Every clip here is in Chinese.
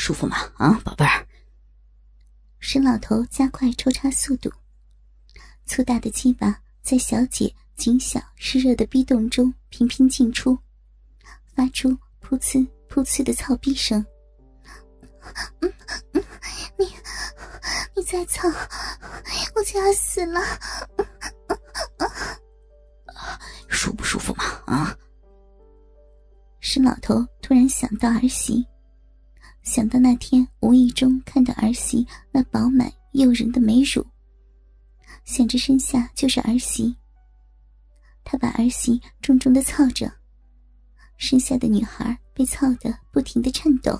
舒服吗？啊，宝贝儿。沈老头加快抽插速度，粗大的鸡巴在小姐紧小湿热的逼洞中频频进出，发出噗呲噗呲的操逼声。嗯嗯，你你再操，我就要死了。舒不舒服嘛？啊！沈老头突然想到儿媳，想到那天无意中看到儿媳那饱满诱人的美乳，想着身下就是儿媳，他把儿媳重重的操着，身下的女孩被操得不停的颤抖，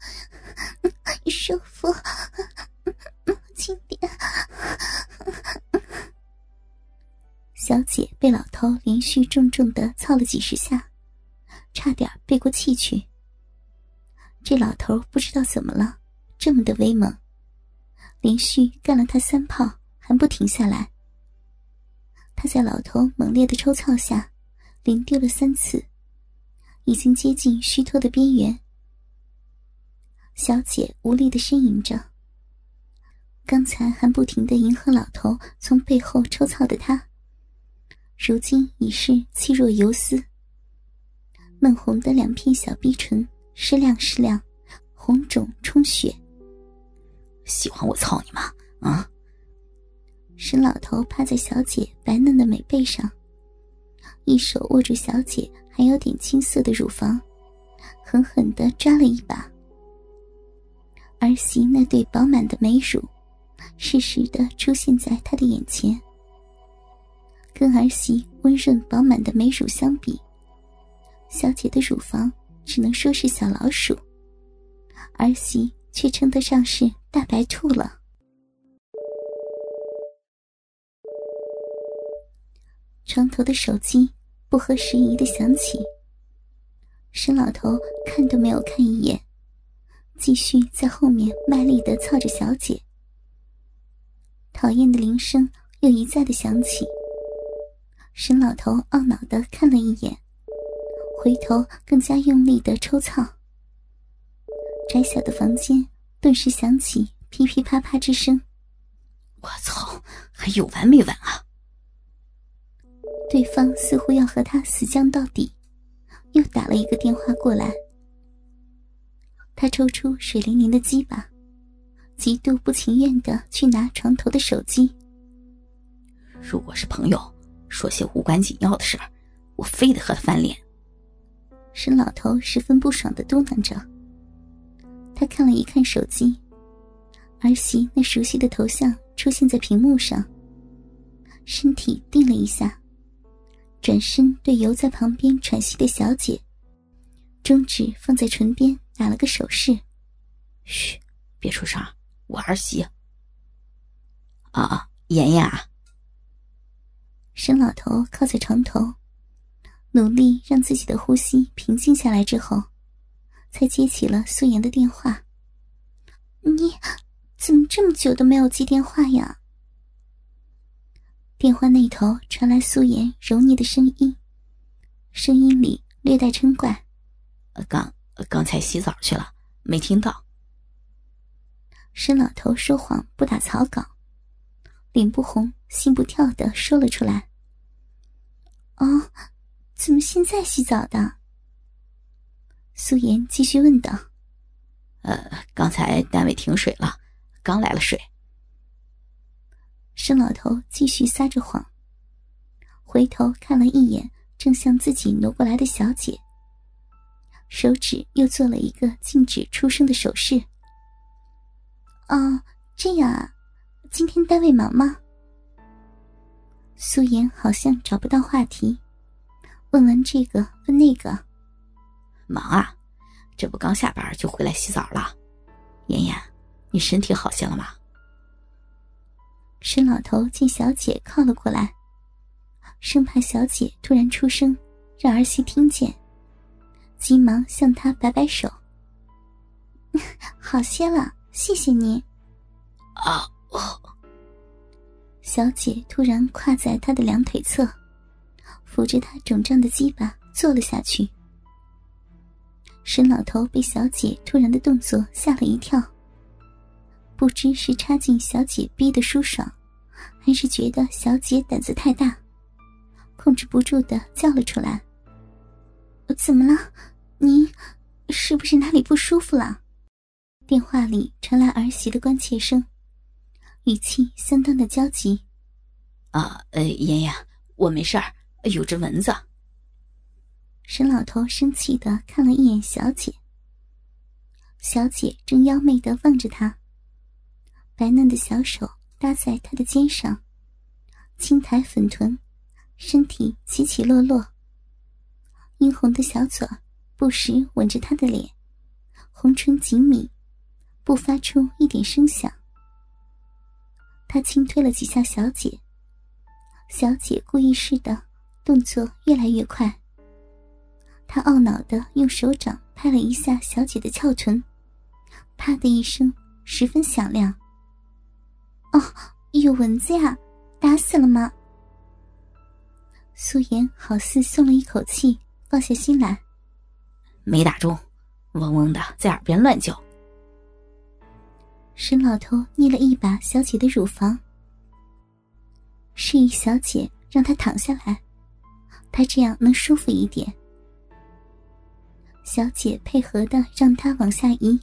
舒服，轻点。小姐被老头连续重重的操了几十下，差点背过气去。这老头不知道怎么了，这么的威猛，连续干了他三炮还不停下来。他在老头猛烈的抽操下，连丢了三次，已经接近虚脱的边缘。小姐无力的呻吟着，刚才还不停的迎合老头从背后抽操的他。如今已是气若游丝，嫩红的两片小逼唇湿亮湿亮，红肿充血。喜欢我操你妈？啊！沈老头趴在小姐白嫩的美背上，一手握住小姐还有点青涩的乳房，狠狠的抓了一把。儿媳那对饱满的美乳，适时的出现在他的眼前。跟儿媳温润饱满的美乳相比，小姐的乳房只能说是小老鼠，儿媳却称得上是大白兔了。床头的手机不合时宜的响起，沈老头看都没有看一眼，继续在后面卖力的操着小姐。讨厌的铃声又一再的响起。沈老头懊恼的看了一眼，回头更加用力的抽操。窄小的房间顿时响起噼噼啪啪之声。我操，还有完没完啊？对方似乎要和他死犟到底，又打了一个电话过来。他抽出水灵灵的鸡巴，极度不情愿的去拿床头的手机。如果是朋友。说些无关紧要的事儿，我非得和他翻脸。沈老头十分不爽的嘟囔着。他看了一看手机，儿媳那熟悉的头像出现在屏幕上。身体定了一下，转身对游在旁边喘息的小姐，中指放在唇边打了个手势：“嘘，别出声，我儿媳。”啊，妍妍啊。沈老头靠在床头，努力让自己的呼吸平静下来之后，才接起了素颜的电话。你怎么这么久都没有接电话呀？电话那头传来素颜柔腻的声音，声音里略带嗔怪：“刚刚才洗澡去了，没听到。”沈老头说谎不打草稿。脸不红心不跳的说了出来。哦，怎么现在洗澡的？素颜继续问道。呃，刚才单位停水了，刚来了水。盛老头继续撒着谎，回头看了一眼正向自己挪过来的小姐，手指又做了一个禁止出声的手势。哦，这样啊。今天单位忙吗？素颜好像找不到话题，问完这个问那个。忙啊，这不刚下班就回来洗澡了。妍妍，你身体好些了吗？沈老头见小姐靠了过来，生怕小姐突然出声让儿媳听见，急忙向她摆摆手。好些了，谢谢您。啊。小姐突然跨在他的两腿侧，扶着他肿胀的鸡巴坐了下去。沈老头被小姐突然的动作吓了一跳，不知是插进小姐逼的舒爽，还是觉得小姐胆子太大，控制不住的叫了出来：“怎么了？您是不是哪里不舒服了？”电话里传来儿媳的关切声，语气相当的焦急。“啊，呃，妍妍，我没事儿，有只蚊子。”沈老头生气的看了一眼小姐，小姐正妖媚的望着他，白嫩的小手搭在他的肩上，轻抬粉臀，身体起起落落，殷红的小嘴不时吻着他的脸，红唇紧抿，不发出一点声响。他轻推了几下小姐，小姐故意似的，动作越来越快。他懊恼的用手掌拍了一下小姐的翘臀，啪的一声，十分响亮。哦，有蚊子呀，打死了吗？素颜好似松了一口气，放下心来。没打中，嗡嗡的在耳边乱叫。沈老头捏了一把小姐的乳房，示意小姐让她躺下来，他这样能舒服一点。小姐配合的让他往下移，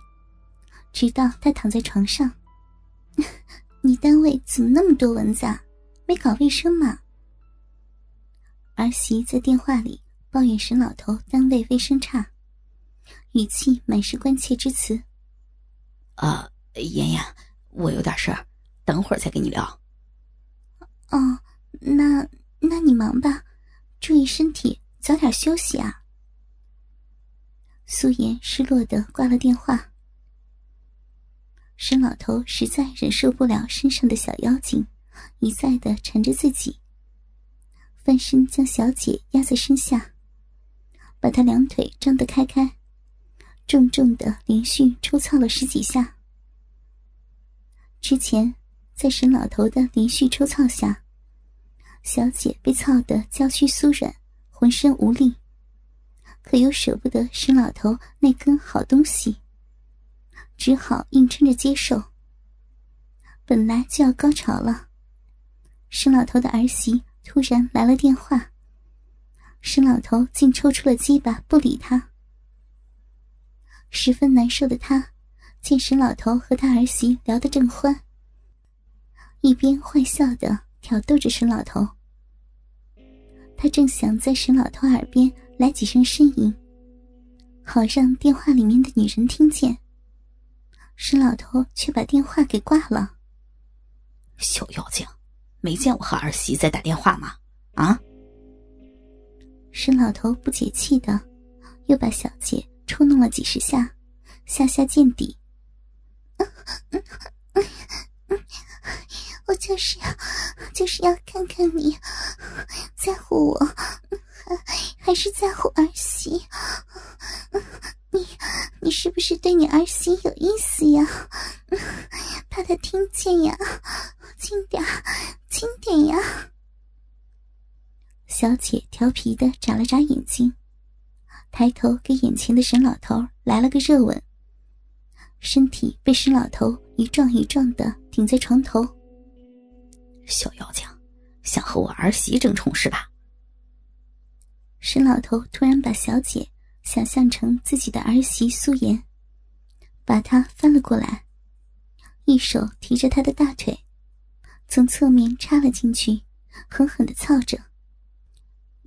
直到他躺在床上。你单位怎么那么多蚊子啊？没搞卫生吗？儿媳在电话里抱怨沈老头单位卫生差，语气满是关切之词。啊，妍妍，我有点事儿，等会儿再跟你聊。哦，那那你忙吧，注意身体，早点休息啊。苏颜失落的挂了电话。沈老头实在忍受不了身上的小妖精一再的缠着自己，翻身将小姐压在身下，把她两腿张得开开，重重的连续抽操了十几下。之前在沈老头的连续抽操下，小姐被操得娇躯酥软，浑身无力。可又舍不得沈老头那根好东西，只好硬撑着接受。本来就要高潮了，沈老头的儿媳突然来了电话，沈老头竟抽出了鸡巴不理他。十分难受的他，见沈老头和他儿媳聊得正欢，一边坏笑的挑逗着沈老头。他正想在沈老头耳边。来几声呻吟，好让电话里面的女人听见。沈老头却把电话给挂了。小妖精，没见我和儿媳在打电话吗？啊！沈老头不解气的，又把小姐抽弄了几十下，下下见底。我就是要，就是要看看你在乎我。还是在乎儿媳，你你是不是对你儿媳有意思呀？怕他听见呀，轻点，轻点呀！小姐调皮的眨了眨眼睛，抬头给眼前的沈老头来了个热吻，身体被沈老头一撞一撞的顶在床头。小妖精，想和我儿媳争宠是吧？沈老头突然把小姐想象成自己的儿媳素颜，把她翻了过来，一手提着她的大腿，从侧面插了进去，狠狠的操着。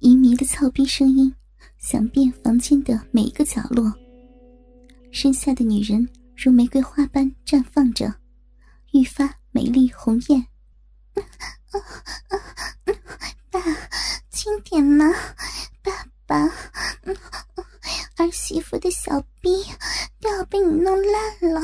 淫靡的操逼声音响遍房间的每一个角落。身下的女人如玫瑰花般绽放着，愈发美丽红艳。爸，轻点嘛，爸爸，儿媳妇的小逼都要被你弄烂了。